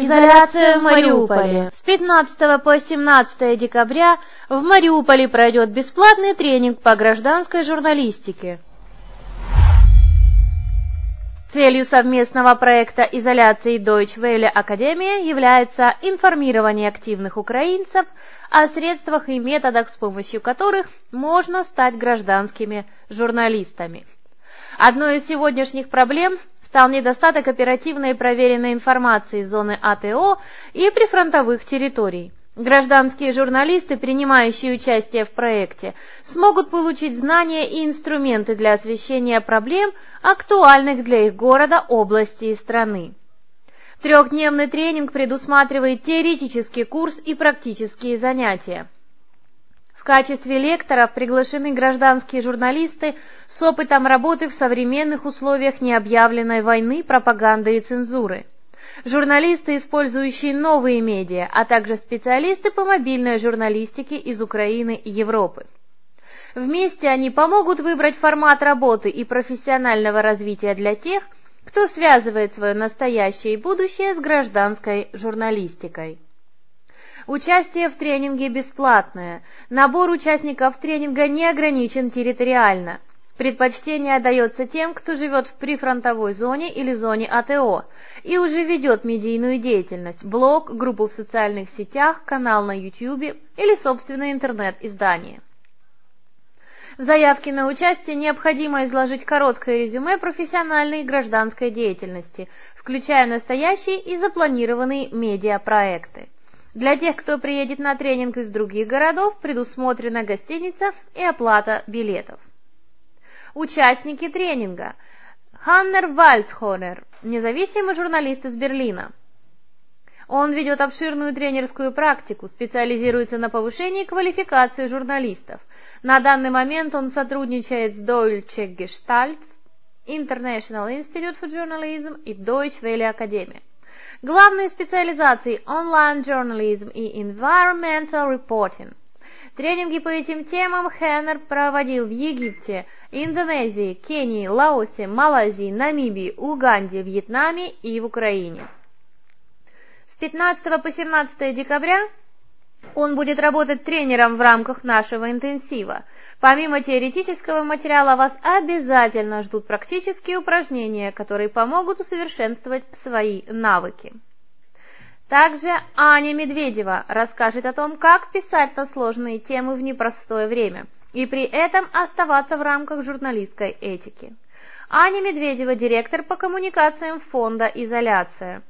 Изоляция в Мариуполе. С 15 по 17 декабря в Мариуполе пройдет бесплатный тренинг по гражданской журналистике. Целью совместного проекта изоляции Deutsche Welle Академия является информирование активных украинцев о средствах и методах, с помощью которых можно стать гражданскими журналистами. Одной из сегодняшних проблем стал недостаток оперативной и проверенной информации из зоны АТО и прифронтовых территорий. Гражданские журналисты, принимающие участие в проекте, смогут получить знания и инструменты для освещения проблем, актуальных для их города, области и страны. Трехдневный тренинг предусматривает теоретический курс и практические занятия. Качестве лекторов приглашены гражданские журналисты с опытом работы в современных условиях необъявленной войны, пропаганды и цензуры. Журналисты, использующие новые медиа, а также специалисты по мобильной журналистике из Украины и Европы. Вместе они помогут выбрать формат работы и профессионального развития для тех, кто связывает свое настоящее и будущее с гражданской журналистикой. Участие в тренинге бесплатное. Набор участников тренинга не ограничен территориально. Предпочтение отдается тем, кто живет в прифронтовой зоне или зоне АТО и уже ведет медийную деятельность, блог, группу в социальных сетях, канал на YouTube или собственное интернет-издание. В заявке на участие необходимо изложить короткое резюме профессиональной и гражданской деятельности, включая настоящие и запланированные медиапроекты. Для тех, кто приедет на тренинг из других городов, предусмотрена гостиница и оплата билетов. Участники тренинга. Ханнер Вальцхонер, независимый журналист из Берлина. Он ведет обширную тренерскую практику, специализируется на повышении квалификации журналистов. На данный момент он сотрудничает с Deutsche Gestalt, International Institute for Journalism и Deutsche Welle Академия. Главные специализации – онлайн-журнализм и environmental reporting. Тренинги по этим темам Хеннер проводил в Египте, Индонезии, Кении, Лаосе, Малайзии, Намибии, Уганде, Вьетнаме и в Украине. С 15 по 17 декабря он будет работать тренером в рамках нашего интенсива. Помимо теоретического материала вас обязательно ждут практические упражнения, которые помогут усовершенствовать свои навыки. Также Аня Медведева расскажет о том, как писать на сложные темы в непростое время и при этом оставаться в рамках журналистской этики. Аня Медведева, директор по коммуникациям фонда «Изоляция».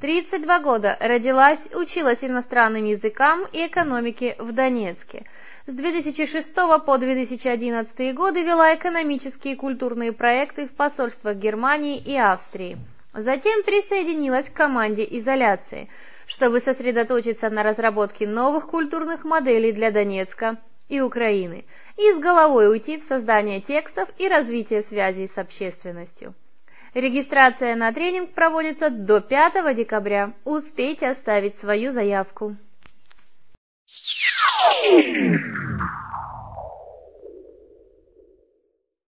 32 года, родилась, училась иностранным языкам и экономике в Донецке. С 2006 по 2011 годы вела экономические и культурные проекты в посольствах Германии и Австрии. Затем присоединилась к команде изоляции, чтобы сосредоточиться на разработке новых культурных моделей для Донецка и Украины и с головой уйти в создание текстов и развитие связей с общественностью. Регистрация на тренинг проводится до 5 декабря. Успейте оставить свою заявку.